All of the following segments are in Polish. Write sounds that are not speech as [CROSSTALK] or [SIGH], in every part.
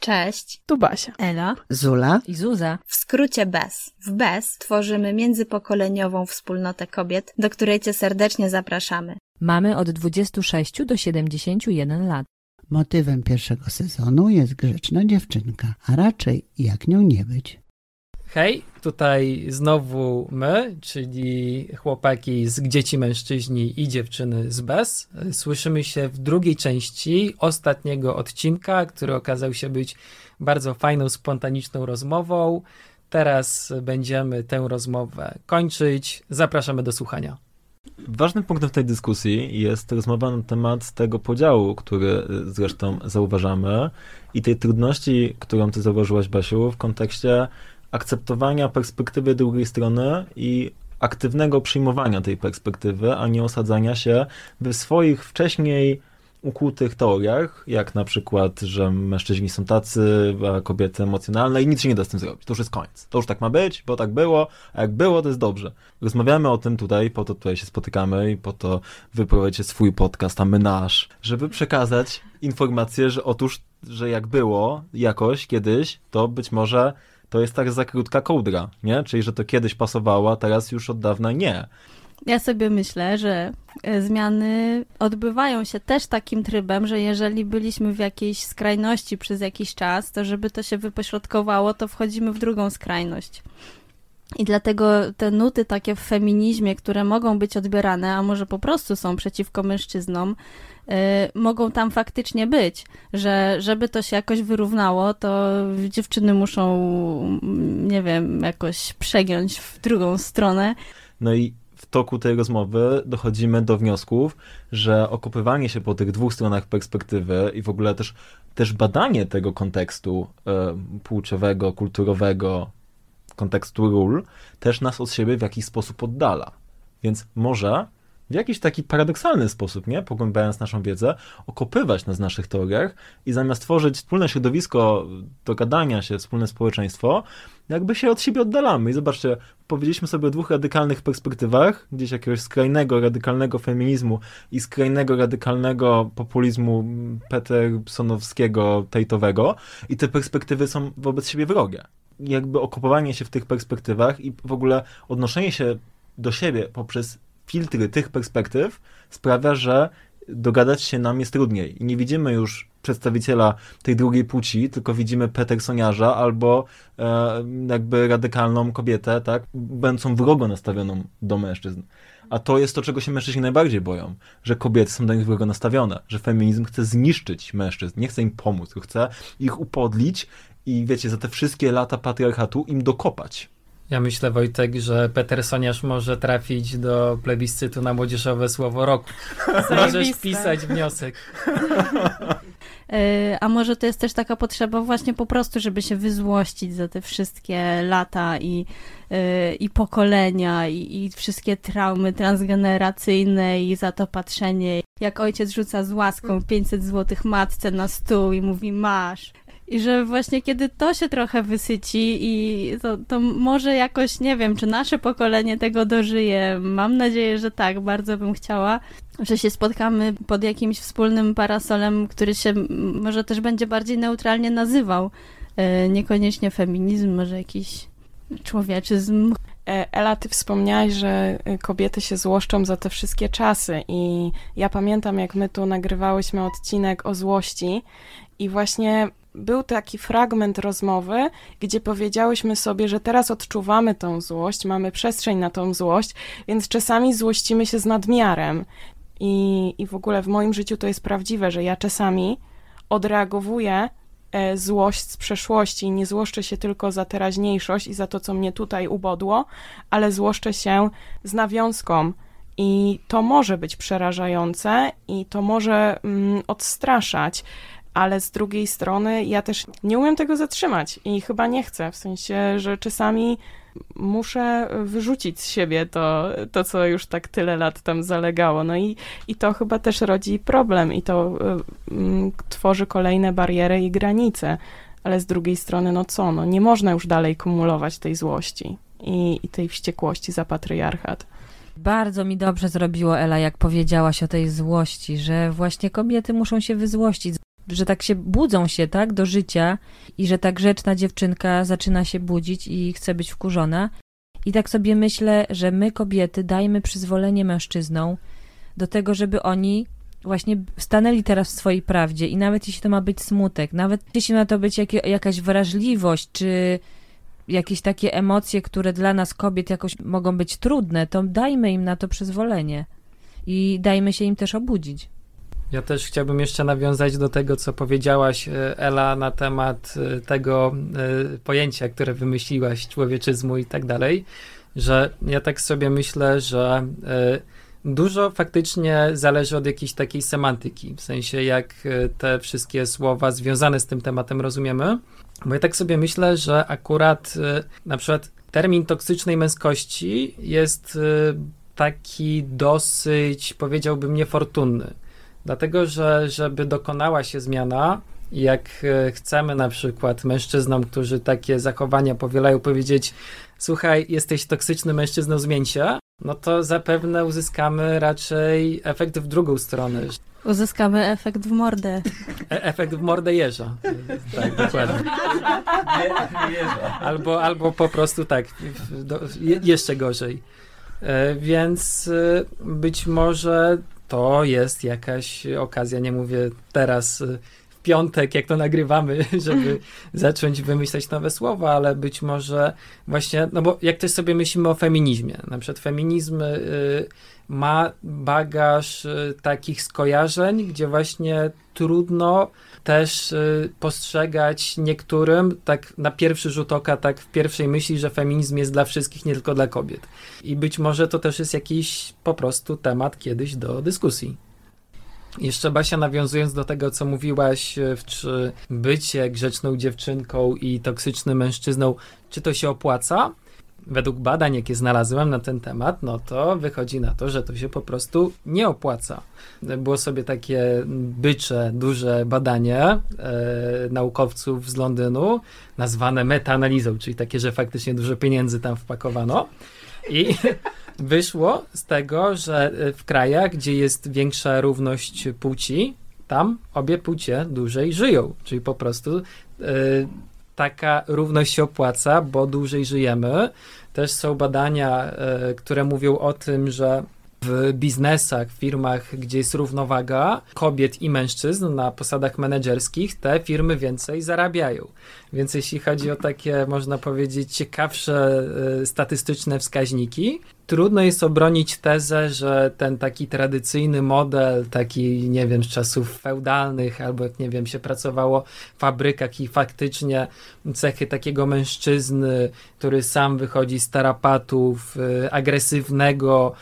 Cześć, Tu Basia. Ela. Zula. I Zuza. W skrócie BES. W BES tworzymy międzypokoleniową wspólnotę kobiet, do której Cię serdecznie zapraszamy. Mamy od 26 do 71 lat. Motywem pierwszego sezonu jest grzeczna dziewczynka, a raczej jak nią nie być. Hej, tutaj znowu my, czyli chłopaki z Dzieci Mężczyźni i dziewczyny z BES. Słyszymy się w drugiej części ostatniego odcinka, który okazał się być bardzo fajną, spontaniczną rozmową. Teraz będziemy tę rozmowę kończyć. Zapraszamy do słuchania. Ważnym punktem tej dyskusji jest rozmowa na temat tego podziału, który y, zresztą zauważamy i tej trudności, którą ty zauważyłaś, Basiu, w kontekście akceptowania perspektywy drugiej strony i aktywnego przyjmowania tej perspektywy, a nie osadzania się w swoich wcześniej ukłutych teoriach, jak na przykład, że mężczyźni są tacy, a kobiety emocjonalne i nic się nie da z tym zrobić. To już jest koniec. To już tak ma być, bo tak było, a jak było, to jest dobrze. Rozmawiamy o tym tutaj, po to tutaj się spotykamy i po to wy prowadzicie swój podcast, a my nasz, żeby przekazać informację, że otóż, że jak było jakoś, kiedyś, to być może to jest tak za krótka kołdra, nie? Czyli, że to kiedyś pasowało, a teraz już od dawna nie. Ja sobie myślę, że e, zmiany odbywają się też takim trybem, że jeżeli byliśmy w jakiejś skrajności przez jakiś czas, to żeby to się wypośrodkowało, to wchodzimy w drugą skrajność. I dlatego te nuty takie w feminizmie, które mogą być odbierane, a może po prostu są przeciwko mężczyznom, y, mogą tam faktycznie być, że żeby to się jakoś wyrównało, to dziewczyny muszą, mm, nie wiem, jakoś przegiąć w drugą stronę. No i toku tej rozmowy dochodzimy do wniosków, że okopywanie się po tych dwóch stronach perspektywy i w ogóle też, też badanie tego kontekstu e, płciowego, kulturowego, kontekstu ról, też nas od siebie w jakiś sposób oddala. Więc może w jakiś taki paradoksalny sposób, nie? Pogłębiając naszą wiedzę, okopywać nas w naszych teoriach i zamiast tworzyć wspólne środowisko dogadania się, wspólne społeczeństwo, jakby się od siebie oddalamy. I zobaczcie, powiedzieliśmy sobie o dwóch radykalnych perspektywach, gdzieś jakiegoś skrajnego, radykalnego feminizmu i skrajnego, radykalnego populizmu petersonowskiego, tejtowego i te perspektywy są wobec siebie wrogie. Jakby okopowanie się w tych perspektywach i w ogóle odnoszenie się do siebie poprzez filtry tych perspektyw sprawia, że dogadać się nam jest trudniej. I nie widzimy już przedstawiciela tej drugiej płci, tylko widzimy petersoniarza albo e, jakby radykalną kobietę, tak, będącą wrogo nastawioną do mężczyzn. A to jest to, czego się mężczyźni najbardziej boją, że kobiety są do nich wrogo nastawione, że feminizm chce zniszczyć mężczyzn, nie chce im pomóc, chce ich upodlić i wiecie, za te wszystkie lata patriarchatu im dokopać. Ja myślę, Wojtek, że Petersoniarz może trafić do plebiscytu na młodzieżowe słowo roku. Możesz pisać wniosek. E, A może to jest też taka potrzeba właśnie po prostu, żeby się wyzłościć za te wszystkie lata i, e, i pokolenia i, i wszystkie traumy transgeneracyjne i za to patrzenie, jak ojciec rzuca z łaską 500 złotych matce na stół i mówi masz. I że właśnie kiedy to się trochę wysyci i to, to może jakoś, nie wiem, czy nasze pokolenie tego dożyje. Mam nadzieję, że tak, bardzo bym chciała, że się spotkamy pod jakimś wspólnym parasolem, który się może też będzie bardziej neutralnie nazywał. E, Niekoniecznie feminizm, może jakiś człowieczyzm. E, Ela, ty wspomniałaś, że y, kobiety się złoszczą za te wszystkie czasy i ja pamiętam, jak my tu nagrywałyśmy odcinek o złości i właśnie był taki fragment rozmowy, gdzie powiedziałyśmy sobie, że teraz odczuwamy tą złość, mamy przestrzeń na tą złość, więc czasami złościmy się z nadmiarem. I, I w ogóle w moim życiu to jest prawdziwe, że ja czasami odreagowuję e, złość z przeszłości i nie złoszczę się tylko za teraźniejszość i za to, co mnie tutaj ubodło, ale złoszczę się z nawiązką. I to może być przerażające i to może mm, odstraszać, ale z drugiej strony ja też nie umiem tego zatrzymać i chyba nie chcę, w sensie, że czasami muszę wyrzucić z siebie to, to co już tak tyle lat tam zalegało. No i, i to chyba też rodzi problem i to y, mm, tworzy kolejne bariery i granice. ale z drugiej strony, no co, no nie można już dalej kumulować tej złości i, i tej wściekłości za patriarchat. Bardzo mi dobrze zrobiło, Ela, jak powiedziałaś o tej złości, że właśnie kobiety muszą się wyzłościć, że tak się budzą się, tak, do życia i że ta grzeczna dziewczynka zaczyna się budzić i chce być wkurzona. I tak sobie myślę, że my kobiety dajmy przyzwolenie mężczyznom do tego, żeby oni właśnie stanęli teraz w swojej prawdzie i nawet jeśli to ma być smutek, nawet jeśli ma to być jak, jakaś wrażliwość, czy jakieś takie emocje, które dla nas kobiet jakoś mogą być trudne, to dajmy im na to przyzwolenie i dajmy się im też obudzić. Ja też chciałbym jeszcze nawiązać do tego, co powiedziałaś, e, Ela, na temat e, tego e, pojęcia, które wymyśliłaś, człowieczyzmu i tak dalej, że ja tak sobie myślę, że dużo faktycznie zależy od jakiejś takiej semantyki, w sensie jak te wszystkie słowa związane z tym tematem rozumiemy. Bo ja tak sobie myślę, że akurat na przykład termin toksycznej męskości jest taki dosyć, powiedziałbym, niefortunny Dlatego, że żeby dokonała się zmiana, jak e, chcemy na przykład mężczyznom, którzy takie zachowania powielają, powiedzieć: Słuchaj, jesteś toksyczny mężczyzną, zmień się, no to zapewne uzyskamy raczej efekt w drugą stronę. Uzyskamy efekt w mordę. E efekt w mordę jeża. Tak, dokładnie. Albo, albo po prostu tak, do, je, jeszcze gorzej. E, więc e, być może to jest jakaś okazja, nie mówię teraz y, w piątek, jak to nagrywamy, [LAUGHS] żeby [LAUGHS] zacząć wymyślać nowe słowa, ale być może właśnie, no bo jak też sobie myślimy o feminizmie, na przykład feminizm y, ma bagaż y, takich skojarzeń, gdzie właśnie trudno też y, postrzegać niektórym, tak na pierwszy rzut oka, tak w pierwszej myśli, że feminizm jest dla wszystkich, nie tylko dla kobiet. I być może to też jest jakiś po prostu temat kiedyś do dyskusji. Jeszcze Basia, nawiązując do tego, co mówiłaś, y, czy bycie grzeczną dziewczynką i toksycznym mężczyzną, czy to się opłaca? Według badań, jakie znalazłem na ten temat, no to wychodzi na to, że to się po prostu nie opłaca. Było sobie takie bycze, duże badanie e, naukowców z Londynu, nazwane metaanalizą, czyli takie, że faktycznie dużo pieniędzy tam wpakowano. I [LAUGHS] wyszło z tego, że w krajach, gdzie jest większa równość płci, tam obie płcie dłużej żyją, czyli po prostu e, taka równość się opłaca, bo dłużej żyjemy. Też są badania, e, które mówią o tym, że w biznesach, firmach, gdzie jest równowaga kobiet i mężczyzn na posadach menedżerskich, te firmy więcej zarabiają. Więc jeśli chodzi o takie, można powiedzieć, ciekawsze y, statystyczne wskaźniki, trudno jest obronić tezę, że ten taki tradycyjny model, taki, nie wiem, z czasów feudalnych, albo jak, nie wiem, się pracowało w fabrykach i faktycznie cechy takiego mężczyzny, który sam wychodzi z tarapatów, y, agresywnego,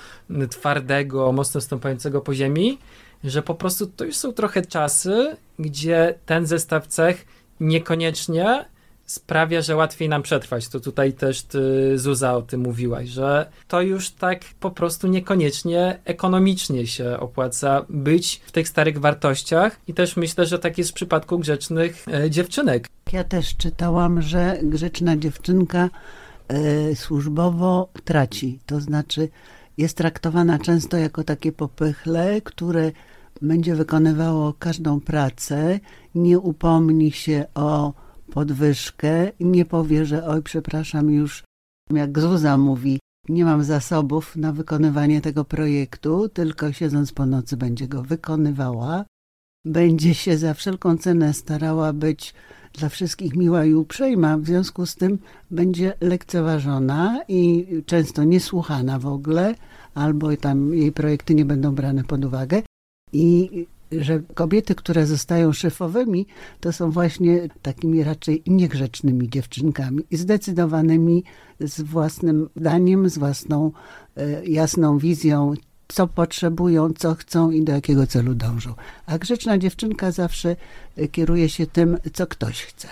twardego, mocno stąpającego po ziemi, że po prostu to już są trochę czasy, gdzie ten zestaw cech niekoniecznie sprawia, że łatwiej nam przetrwać. To tutaj też ty, Zuza, o tym mówiłaś, że to już tak po prostu niekoniecznie ekonomicznie się opłaca być w tych starych wartościach i też myślę, że tak jest w przypadku grzecznych e, dziewczynek. Ja też czytałam, że grzeczna dziewczynka e, służbowo traci, to znaczy jest traktowana często jako takie popychle, które będzie wykonywało każdą pracę, nie upomni się o podwyżkę nie powie, że oj, przepraszam, już jak Zuza mówi, nie mam zasobów na wykonywanie tego projektu, tylko siedząc po nocy będzie go wykonywała. Będzie się za wszelką cenę starała być dla wszystkich miła i uprzejma, w związku z tym będzie lekceważona i często niesłuchana w ogóle, albo tam jej projekty nie będą brane pod uwagę. I że kobiety, które zostają szefowymi, to są właśnie takimi raczej niegrzecznymi dziewczynkami, zdecydowanymi z własnym zdaniem, z własną e, jasną wizją, co potrzebują, co chcą i do jakiego celu dążą. A grzeczna dziewczynka zawsze e, kieruje się tym, co ktoś chce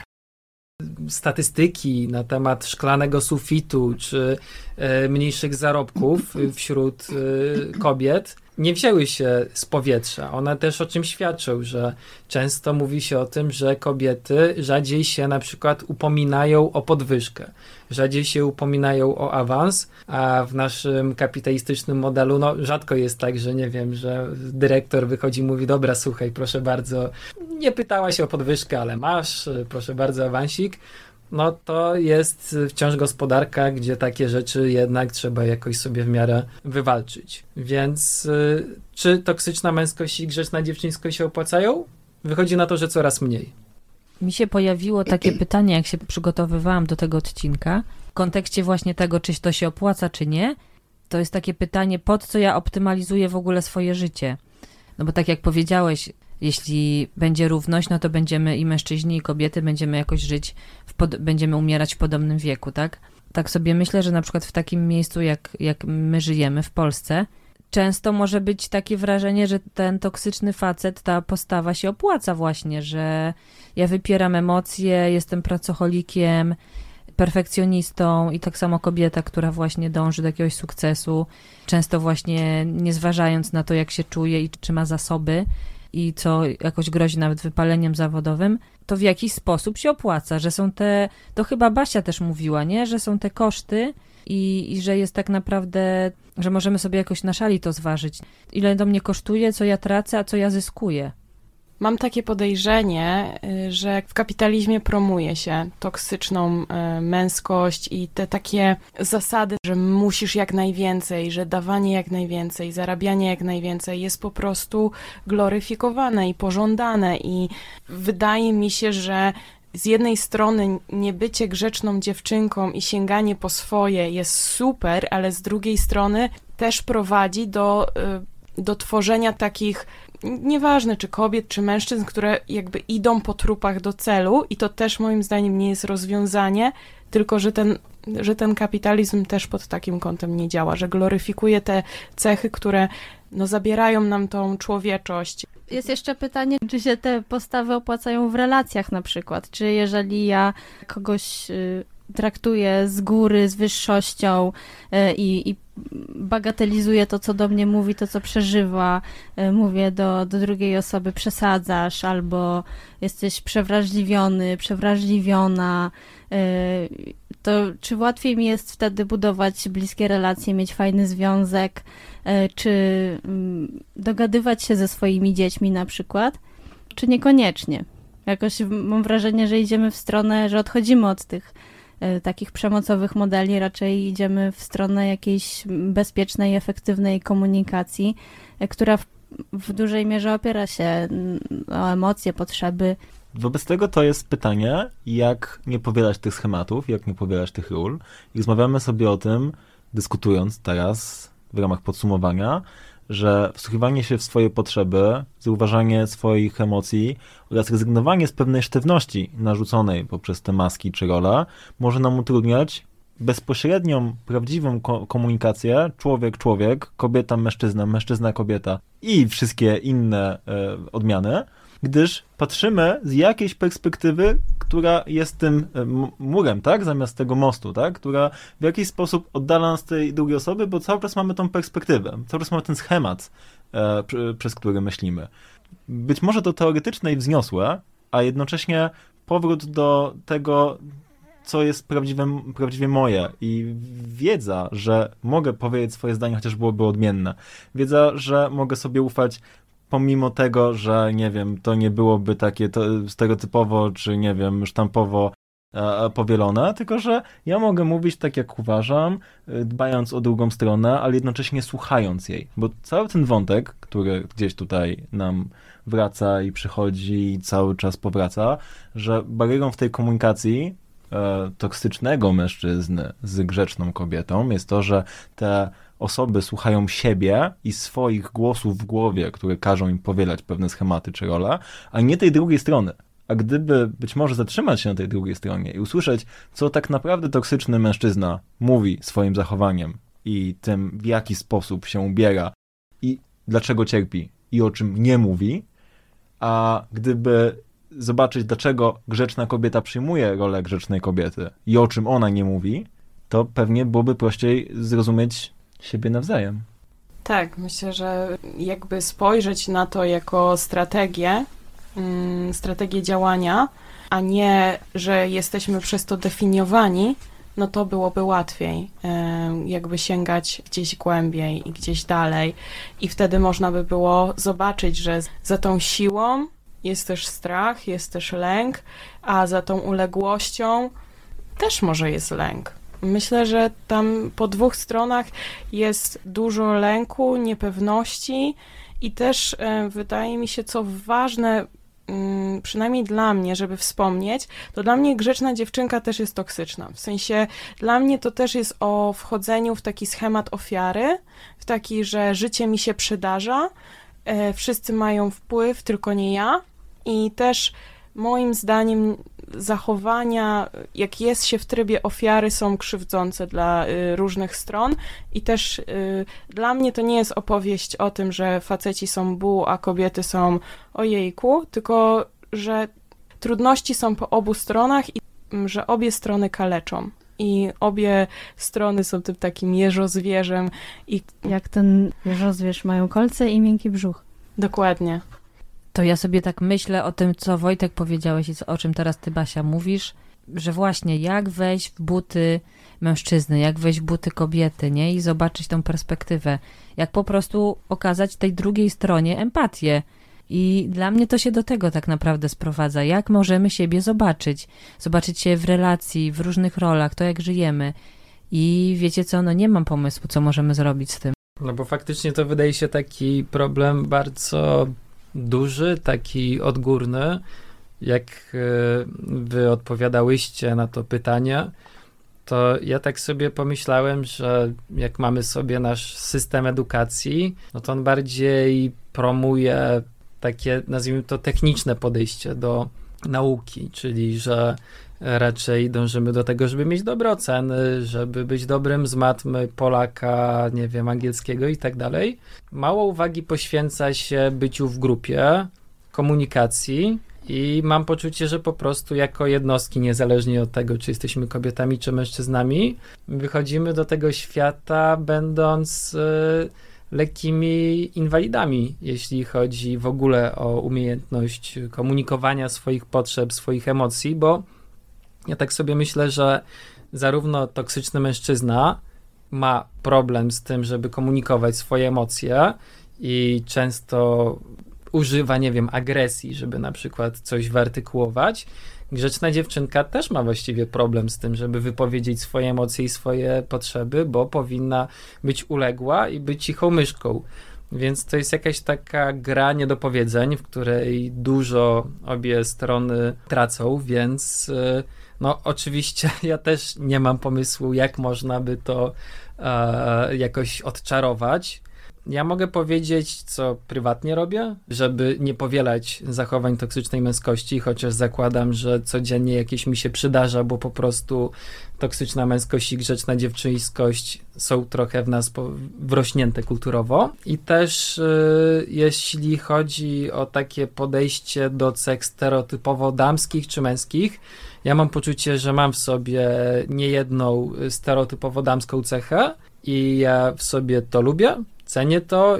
statystyki na temat szklanego sufitu czy e, mniejszych zarobków wśród kobiet nie wzięły się z powietrza. One też o czym świadczą, że często mówi się o tym, że kobiety rzadziej się na przykład upominają o podwyżkę, rzadziej się upominają o awans, a w naszym kapitalistycznym modelu no, rzadko jest tak, że nie wiem, że dyrektor wychodzi i mówi, dobra, słuchaj, proszę bardzo, nie pytałaś o podwyżkę, ale masz, proszę bardzo, awansik no to jest wciąż gospodarka, gdzie takie rzeczy jednak trzeba jakoś sobie w miarę wywalczyć. Więc y, czy toksyczna męskość i grzeczna dziewczyńskość się opłacają? Wychodzi na to, że coraz mniej. Mi się pojawiło takie [CLEARS THROAT] pytanie, jak się przygotowywałam do tego odcinka, w kontekście właśnie tego, czy to się opłaca, czy nie. To jest takie pytanie, pod co ja optymalizuję w ogóle swoje życie. No bo tak jak powiedziałeś, jeśli będzie równość, no to będziemy i mężczyźni, i kobiety będziemy jakoś żyć, pod, będziemy umierać w podobnym wieku, tak? Tak sobie myślę, że na przykład w takim miejscu, jak, jak my żyjemy w Polsce, często może być takie wrażenie, że ten toksyczny facet, ta postawa się opłaca właśnie, że ja wypieram emocje, jestem pracocholikiem, perfekcjonistą i tak samo kobieta, która właśnie dąży do jakiegoś sukcesu, często właśnie nie zważając na to, jak się czuje i czy ma zasoby, i co jakoś grozi nawet wypaleniem zawodowym, to w jakiś sposób się opłaca, że są te, to chyba Basia też mówiła, nie, że są te koszty i, i że jest tak naprawdę, że możemy sobie jakoś na szali to zważyć. Ile to mnie kosztuje, co ja tracę, a co ja zyskuję. Mam takie podejrzenie, y, że w kapitalizmie promuje się toksyczną y, męskość i te takie zasady, że musisz jak najwięcej, że dawanie jak najwięcej, zarabianie jak najwięcej jest po prostu gloryfikowane i pożądane. I wydaje mi się, że z jednej strony niebycie grzeczną dziewczynką i sięganie po swoje jest super, ale z drugiej strony też prowadzi do, y, do tworzenia takich nieważne czy kobiet, czy mężczyzn, które jakby idą po trupach do celu i to też moim zdaniem nie jest rozwiązanie, tylko że ten, że ten kapitalizm też pod takim kątem nie działa, że gloryfikuje te cechy, które no, zabierają nam tą człowieczość. Jest jeszcze pytanie, czy się te postawy opłacają w relacjach na przykład, czy jeżeli ja kogoś y, traktuję z góry, z wyższością y, i, i bagatelizuje to, co do mnie mówi, to, co przeżywa. E, mówię do, do drugiej osoby, przesadzasz, albo jesteś przewrażliwiony, przewrażliwiona. E, to czy łatwiej mi jest wtedy budować bliskie relacje, mieć fajny związek, e, czy mm, dogadywać się ze swoimi dziećmi na przykład, czy niekoniecznie? Jakoś mam wrażenie, że idziemy w stronę, że odchodzimy od tych takich przemocowych modeli, raczej idziemy w stronę jakiejś bezpiecznej, efektywnej komunikacji, e, która w, w dużej mierze opiera się mm, o emocje, potrzeby. Wobec tego to jest pytanie, jak nie powielać tych schematów, jak nie powielać tych ról. I rozmawiamy sobie o tym, dyskutując teraz w ramach podsumowania, że wsłuchiwanie się w swoje potrzeby, zauważanie swoich emocji oraz rezygnowanie z pewnej sztywności narzuconej poprzez te maski czy role może nam utrudniać bezpośrednią, prawdziwą ko komunikację człowiek-człowiek, kobieta-mężczyzna, mężczyzna-kobieta i wszystkie inne e, odmiany, gdyż patrzymy z jakiejś perspektywy, która jest tym e, murem, tak, zamiast tego mostu, tak, która w jakiś sposób oddala nas tej drugiej osoby, bo cały czas mamy tą perspektywę, cały czas mamy ten schemat, e, przez który myślimy. Być może to teoretyczne i wzniosłe, a jednocześnie powrót do tego, co jest prawdziwe, prawdziwie moje i wiedza, że mogę powiedzieć swoje zdanie, chociaż byłoby odmienne. Wiedza, że mogę sobie ufać pomimo tego, że nie wiem, to nie byłoby takie to stereotypowo, czy nie wiem, sztampowo e, powielone, tylko że ja mogę mówić tak, jak uważam, e, dbając o drugą stronę, ale jednocześnie słuchając jej. Bo cały ten wątek, który gdzieś tutaj nam wraca i przychodzi i cały czas powraca, że barierą w tej komunikacji e, toksycznego mężczyzny z grzeczną kobietą jest to, że te osoby słuchają siebie i swoich głosów w głowie, które każą im powielać pewne schematy czy role, a nie tej drugiej strony. A gdyby być może zatrzymać się na tej drugiej stronie i usłyszeć, co tak naprawdę toksyczny mężczyzna mówi swoim zachowaniem i tym, w jaki sposób się ubiera i dlaczego cierpi i o czym nie mówi, a gdyby zobaczyć, dlaczego grzeczna kobieta przyjmuje rolę grzecznej kobiety i o czym ona nie mówi, to pewnie byłoby prościej zrozumieć siebie nawzajem. Tak, myślę, że jakby spojrzeć na to jako strategię, mm, strategię działania, a nie, że jesteśmy przez to definiowani, no to byłoby łatwiej jakby sięgać gdzieś głębiej i gdzieś dalej. I wtedy można by było zobaczyć, że za tą siłą jest też strach, jest też lęk, a za tą uległością też może jest lęk. Myślę, że tam po dwóch stronach jest dużo lęku, niepewności i też e, wydaje mi się, co ważne, mm, przynajmniej dla mnie, żeby wspomnieć, to dla mnie grzeczna dziewczynka też jest toksyczna. W sensie dla mnie to też jest o wchodzeniu w taki schemat ofiary, w taki, że życie mi się przydarza, e, wszyscy mają wpływ, tylko nie ja. I też moim zdaniem zachowania, jak jest się w trybie ofiary, są krzywdzące dla y, różnych stron i też y, dla mnie to nie jest opowieść o tym, że faceci są bu, a kobiety są ojejku, tylko że trudności są po obu stronach i że obie strony kaleczą. I obie strony są tym takim jeżozwierzem. I... Jak ten jeżozwierz mają kolce i miękki brzuch. Dokładnie. To ja sobie tak myślę o tym, co Wojtek powiedziałeś i o czym teraz ty, Basia, mówisz, że właśnie jak wejść w buty mężczyzny, jak wejść w buty kobiety, nie? I zobaczyć tą perspektywę. Jak po prostu okazać tej drugiej stronie empatię. I dla mnie to się do tego tak naprawdę sprowadza. Jak możemy siebie zobaczyć? Zobaczyć się w relacji, w różnych rolach, to jak żyjemy. I wiecie co, no nie mam pomysłu, co możemy zrobić z tym. No bo faktycznie to wydaje się taki problem bardzo duży, taki odgórny, jak e, wy odpowiadałyście na to pytanie, to ja tak sobie pomyślałem, że jak mamy sobie nasz system edukacji, no to on bardziej promuje takie, nazwijmy to, techniczne podejście do nauki, czyli że raczej dążymy do tego, żeby mieć dobre oceny, żeby być dobrym z matmy, Polaka, nie wiem, angielskiego i tak dalej. Mało uwagi poświęca się byciu w grupie, komunikacji i mam poczucie, że po prostu jako jednostki, niezależnie od tego, czy jesteśmy kobietami, czy mężczyznami, wychodzimy do tego świata będąc y, lekkimi inwalidami, jeśli chodzi w ogóle o umiejętność komunikowania swoich potrzeb, swoich emocji, bo ja tak sobie myślę, że zarówno toksyczny mężczyzna ma problem z tym, żeby komunikować swoje emocje i często używa, nie wiem, agresji, żeby na przykład coś wyartykułować. Grzeczna dziewczynka też ma właściwie problem z tym, żeby wypowiedzieć swoje emocje i swoje potrzeby, bo powinna być uległa i być cichą myszką. Więc to jest jakaś taka gra niedopowiedzeń, w której dużo obie strony tracą, więc. Yy, no, oczywiście [LAUGHS] ja też nie mam pomysłu, jak można by to e, jakoś odczarować. Ja mogę powiedzieć, co prywatnie robię, żeby nie powielać zachowań toksycznej męskości, chociaż zakładam, że codziennie jakieś mi się przydarza, bo po prostu toksyczna męskość i grzeczna dziewczyńskość są trochę w nas wrośnięte kulturowo. I też y, jeśli chodzi o takie podejście do cech stereotypowo damskich czy męskich, ja mam poczucie, że mam w sobie niejedną stereotypowo damską cechę i ja w sobie to lubię, cenię to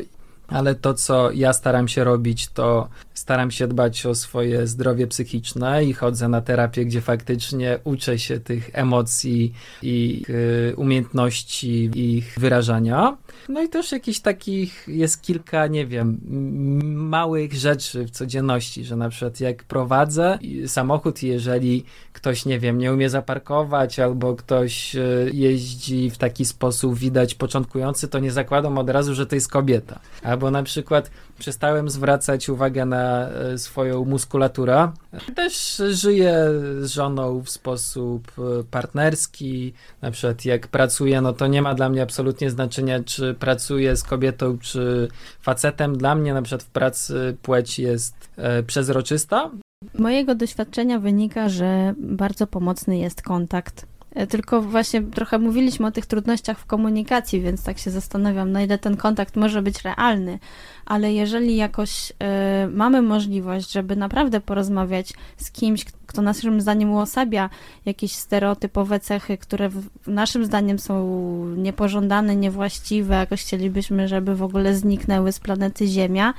ale to, co ja staram się robić, to staram się dbać o swoje zdrowie psychiczne i chodzę na terapię, gdzie faktycznie uczę się tych emocji i y, umiejętności ich wyrażania. No i też jakichś takich jest kilka, nie wiem, małych rzeczy w codzienności, że na przykład jak prowadzę samochód, jeżeli ktoś, nie wiem, nie umie zaparkować albo ktoś y, jeździ w taki sposób widać początkujący, to nie zakładam od razu, że to jest kobieta. Albo na przykład przestałem zwracać uwagę na e, swoją muskulaturę. Też żyję z żoną w sposób e, partnerski. Na przykład jak pracuję, no to nie ma dla mnie absolutnie znaczenia, czy pracuję z kobietą, czy facetem. Dla mnie na przykład w pracy płeć jest e, przezroczysta. Mojego doświadczenia wynika, że bardzo pomocny jest kontakt tylko właśnie trochę mówiliśmy o tych trudnościach w komunikacji, więc tak się zastanawiam, na ile ten kontakt może być realny, ale jeżeli jakoś y, mamy możliwość, żeby naprawdę porozmawiać z kimś, kto naszym zdaniem uosabia jakieś stereotypowe cechy, które w, naszym zdaniem są niepożądane, niewłaściwe, jakoś chcielibyśmy, żeby w ogóle zniknęły z planety Ziemia,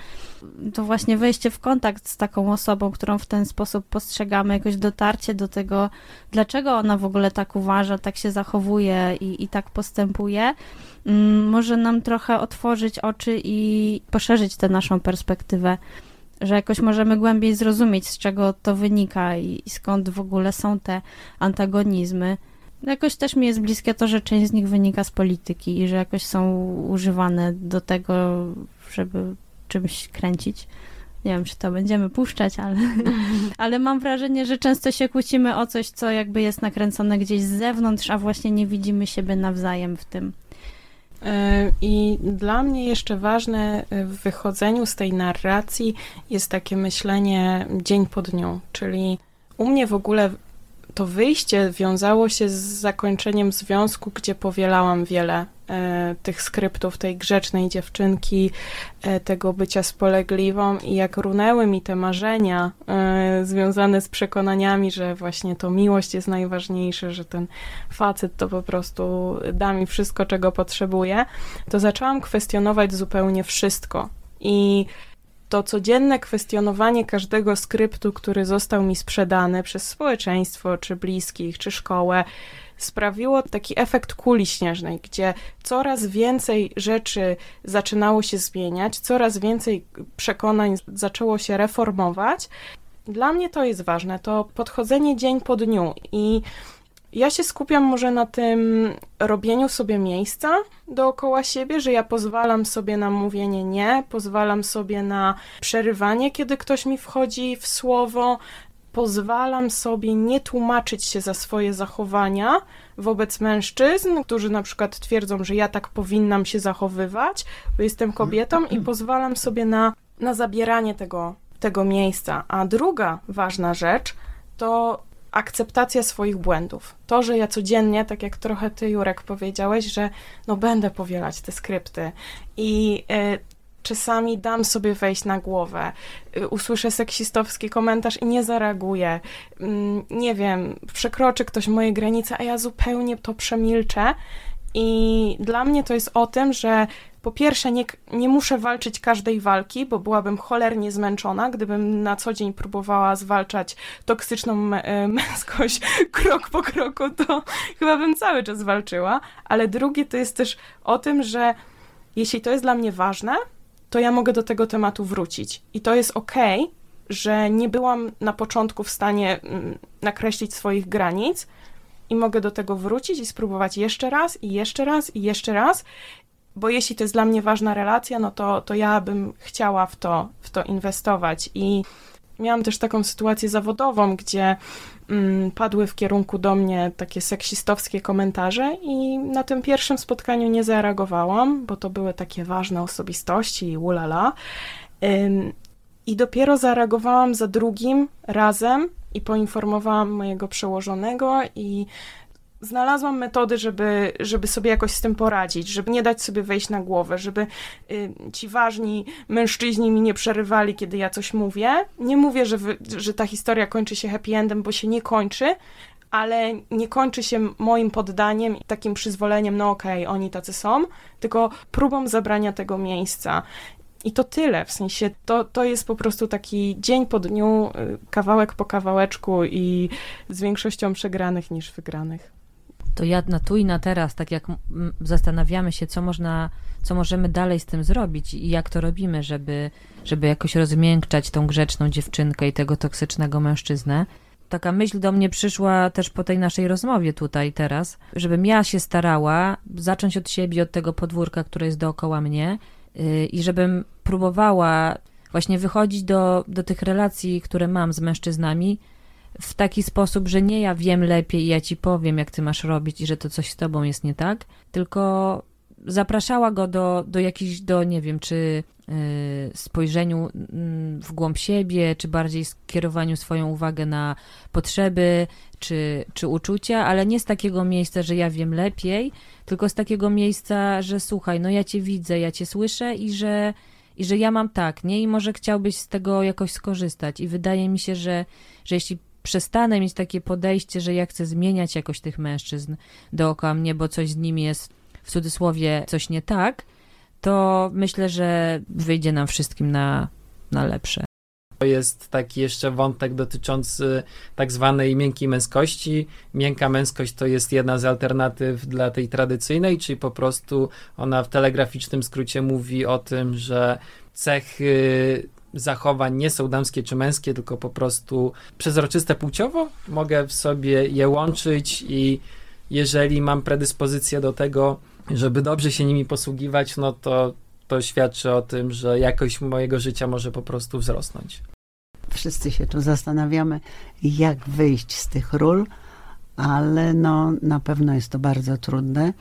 to właśnie wejście w kontakt z taką osobą, którą w ten sposób postrzegamy, jakoś dotarcie do tego, dlaczego ona w ogóle tak uważa, tak się zachowuje i, i tak postępuje, może nam trochę otworzyć oczy i poszerzyć tę naszą perspektywę że jakoś możemy głębiej zrozumieć, z czego to wynika i, i skąd w ogóle są te antagonizmy. Jakoś też mi jest bliskie to, że część z nich wynika z polityki i że jakoś są używane do tego, żeby czymś kręcić. Nie wiem, czy to będziemy puszczać, ale, [LAUGHS] ale mam wrażenie, że często się kłócimy o coś, co jakby jest nakręcone gdzieś z zewnątrz, a właśnie nie widzimy siebie nawzajem w tym. E, I dla mnie jeszcze ważne w wychodzeniu z tej narracji jest takie myślenie dzień po dniu, czyli u mnie w ogóle to wyjście wiązało się z zakończeniem związku, gdzie powielałam wiele e, tych skryptów, tej grzecznej dziewczynki, e, tego bycia spolegliwą i jak runęły mi te marzenia e, związane z przekonaniami, że właśnie to miłość jest najważniejsze, że ten facet to po prostu da mi wszystko, czego potrzebuję, to zaczęłam kwestionować zupełnie wszystko. I to codzienne kwestionowanie każdego skryptu, który został mi sprzedany przez społeczeństwo, czy bliskich, czy szkołę, sprawiło taki efekt kuli śnieżnej, gdzie coraz więcej rzeczy zaczynało się zmieniać, coraz więcej przekonań zaczęło się reformować. Dla mnie to jest ważne, to podchodzenie dzień po dniu i ja się skupiam może na tym robieniu sobie miejsca dookoła siebie, że ja pozwalam sobie na mówienie nie, pozwalam sobie na przerywanie, kiedy ktoś mi wchodzi w słowo, pozwalam sobie nie tłumaczyć się za swoje zachowania wobec mężczyzn, którzy na przykład twierdzą, że ja tak powinnam się zachowywać, bo jestem kobietą i [CLEARS THROAT] pozwalam sobie na, na zabieranie tego, tego miejsca. A druga ważna rzecz to akceptacja swoich błędów. To, że ja codziennie, tak jak trochę ty, Jurek, powiedziałeś, że no będę powielać te skrypty i y, czasami dam sobie wejść na głowę, y, usłyszę seksistowski komentarz i nie zareaguję. Y, nie wiem, przekroczy ktoś moje granice, a ja zupełnie to przemilczę. I dla mnie to jest o tym, że po pierwsze, nie, nie muszę walczyć każdej walki, bo byłabym cholernie zmęczona, gdybym na co dzień próbowała zwalczać toksyczną e, męskość [LAUGHS] krok po kroku, to chyba bym cały czas walczyła. Ale drugie to jest też o tym, że jeśli to jest dla mnie ważne, to ja mogę do tego tematu wrócić. I to jest ok, że nie byłam na początku w stanie nakreślić swoich granic, i mogę do tego wrócić i spróbować jeszcze raz, i jeszcze raz, i jeszcze raz bo jeśli to jest dla mnie ważna relacja, no to, to ja bym chciała w to, w to inwestować. I miałam też taką sytuację zawodową, gdzie mm, padły w kierunku do mnie takie seksistowskie komentarze i na tym pierwszym spotkaniu nie zareagowałam, bo to były takie ważne osobistości i ulala. Ym, I dopiero zareagowałam za drugim razem i poinformowałam mojego przełożonego i znalazłam metody, żeby, żeby sobie jakoś z tym poradzić, żeby nie dać sobie wejść na głowę, żeby y, ci ważni mężczyźni mi nie przerywali, kiedy ja coś mówię. Nie mówię, że, wy, że ta historia kończy się happy endem, bo się nie kończy, ale nie kończy się moim poddaniem, takim przyzwoleniem, no okej, okay, oni tacy są, tylko próbą zabrania tego miejsca. I to tyle, w sensie to, to jest po prostu taki dzień po dniu, y, kawałek po kawałeczku i z większością przegranych niż wygranych to ja na tu i na teraz, tak jak zastanawiamy się, co można, co możemy dalej z tym zrobić i jak to robimy, żeby, żeby jakoś rozmiękczać tą grzeczną dziewczynkę i tego toksycznego mężczyznę. Taka myśl do mnie przyszła też po tej naszej rozmowie tutaj teraz, żebym ja się starała zacząć od siebie, od tego podwórka, które jest dookoła mnie yy, i żebym próbowała właśnie wychodzić do, do tych relacji, które mam z mężczyznami, w taki sposób, że nie ja wiem lepiej i ja ci powiem, jak ty masz robić i że to coś z tobą jest nie tak, tylko zapraszała go do, do jakichś, do nie wiem, czy y, spojrzeniu mm, w głąb siebie, czy bardziej skierowaniu swoją uwagę na potrzeby, czy, czy uczucia, ale nie z takiego miejsca, że ja wiem lepiej, tylko z takiego miejsca, że słuchaj, no ja cię widzę, ja cię słyszę i że, i że ja mam tak, nie? I może chciałbyś z tego jakoś skorzystać. I wydaje mi się, że, że jeśli przestanę mieć takie podejście, że ja chcę zmieniać jakoś tych mężczyzn dookoła mnie, bo coś z nimi jest w cudzysłowie coś nie tak, to myślę, że wyjdzie nam wszystkim na, na lepsze. To jest taki jeszcze wątek dotyczący tak zwanej miękkiej męskości. Miękka męskość to jest jedna z alternatyw dla tej tradycyjnej, czyli po prostu ona w telegraficznym skrócie mówi o tym, że cechy zachowań nie są damskie czy męskie, tylko po prostu przezroczyste płciowo. Mogę w sobie je łączyć i jeżeli mam predyspozycję do tego, żeby dobrze się nimi posługiwać, no to to świadczy o tym, że jakość mojego życia może po prostu wzrosnąć. Wszyscy się tu zastanawiamy, jak wyjść z tych ról, ale no, na pewno jest to bardzo trudne.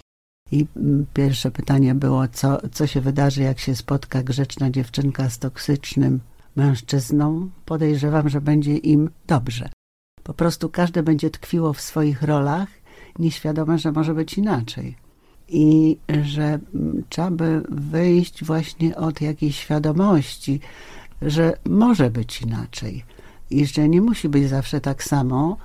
I mm, pierwsze pytanie było, co, co się wydarzy, jak się spotka grzeczna dziewczynka z toksycznym mężczyzną? Podejrzewam, że będzie im dobrze. Po prostu każde będzie tkwiło w swoich rolach, nieświadome, że może być inaczej. I że mm, trzeba by wyjść właśnie od jakiejś świadomości, że może być inaczej i że nie musi być zawsze tak samo,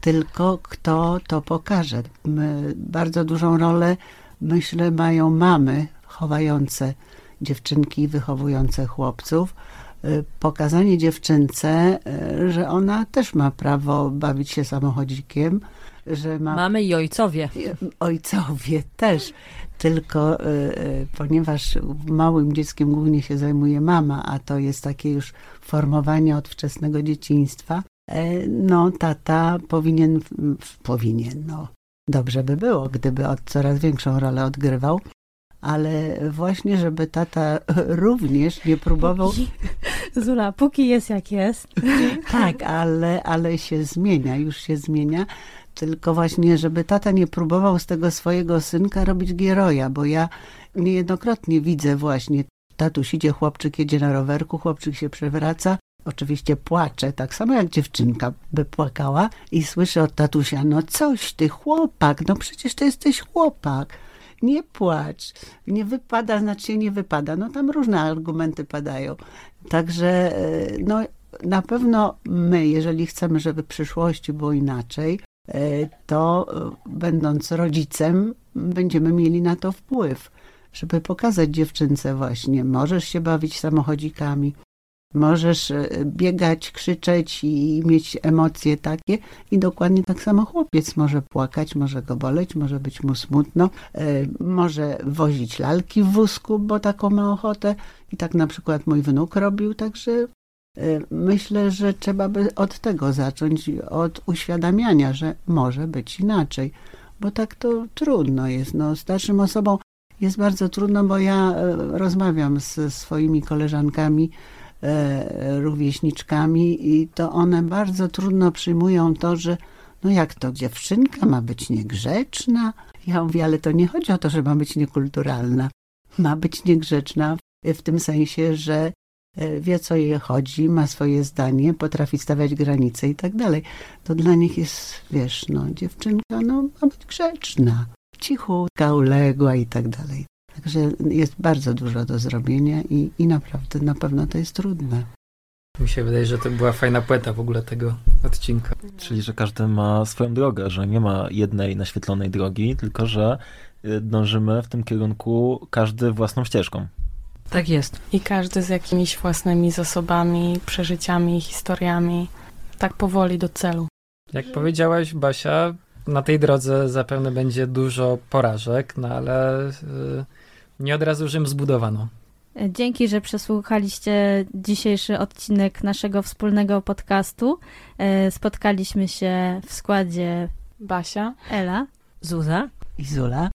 tylko kto to pokaże. My, bardzo dużą rolę, myślę, mają mamy chowające dziewczynki, wychowujące chłopców. Y, pokazanie dziewczynce, y, że ona też ma prawo bawić się samochodzikiem, że ma... Mamy i ojcowie. Ojcowie też, tylko y, ponieważ małym dzieckiem głównie się zajmuje mama, a to jest takie już formowanie od wczesnego dzieciństwa, no tata powinien, powinien, no dobrze by było, gdyby od coraz większą rolę odgrywał, ale właśnie, żeby tata [LAUGHS] również nie próbował. Zula, póki jest jak jest. [LAUGHS] Tak, ale, ale się zmienia, już się zmienia. Tylko właśnie, żeby tata nie próbował z tego swojego synka robić gieroja, bo ja niejednokrotnie widzę właśnie, tatuś idzie, chłopczyk jedzie na rowerku, chłopczyk się przewraca, oczywiście płacze, tak samo jak dziewczynka by płakała i słyszę od tatusia, no coś ty chłopak, no przecież ty jesteś chłopak nie płacz, nie wypada, znaczy nie wypada. No tam różne argumenty padają. Także e, no, na pewno my, jeżeli chcemy, żeby w przyszłości było inaczej, e, to e, będąc rodzicem, będziemy mieli na to wpływ, żeby pokazać dziewczynce właśnie, możesz się bawić samochodzikami, Możesz e, biegać, krzyczeć i mieć emocje takie. I dokładnie tak samo chłopiec może płakać, może go boleć, może być mu smutno, e, może wozić lalki w wózku, bo taką ma ochotę. I tak na przykład mój wnuk robił, także e, myślę, że trzeba by od tego zacząć, od uświadamiania, że może być inaczej, bo tak to trudno jest. No, starszym osobom jest bardzo trudno, bo ja rozmawiam z swoimi koleżankami, rówieśniczkami i to one bardzo trudno przyjmują to, że no jak to dziewczynka ma być niegrzeczna? Ja mówię, ale to nie chodzi o to, że ma być niekulturalna. Ma być niegrzeczna w tym sensie, że e, wie, co jej chodzi, ma swoje zdanie, potrafi stawiać granice i tak dalej. To dla nich jest, wiesz, no, dziewczynka, no, ma być grzeczna, cichutka, uległa i tak dalej. Także jest bardzo dużo do zrobienia i, i naprawdę na pewno to jest trudne. Mi się wydaje, że to była fajna płeta w ogóle tego odcinka. Czyli, że każdy ma swoją drogę, że nie ma jednej naświetlonej drogi, tylko że y, dążymy w tym kierunku każdy własną ścieżką. Tak jest. I każdy z jakimiś własnymi zasobami, przeżyciami, historiami, tak powoli do celu. Jak powiedziałaś, Basia, na tej drodze zapewne będzie dużo porażek, no ale. Yy nie od razu Rzym zbudowano. Dzięki, że przesłuchaliście dzisiejszy odcinek naszego wspólnego podcastu. E, spotkaliśmy się w składzie Basia, Ela, Zuza i Zula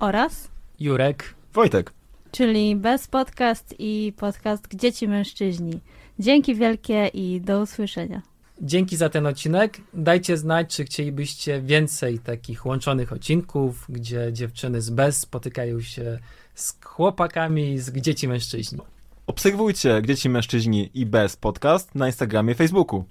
oraz Jurek, Wojtek. Czyli bez podcast i podcast Dzieci Mężczyźni. Dzięki wielkie i do usłyszenia. Dzięki za ten odcinek. Dajcie znać, czy chcielibyście więcej takich łączonych odcinków, gdzie dziewczyny z bez spotykają się z chłopakami, z dzieci mężczyźni. Obserwujcie Dzieci Mężczyźni i Bez podcast na Instagramie i Facebooku.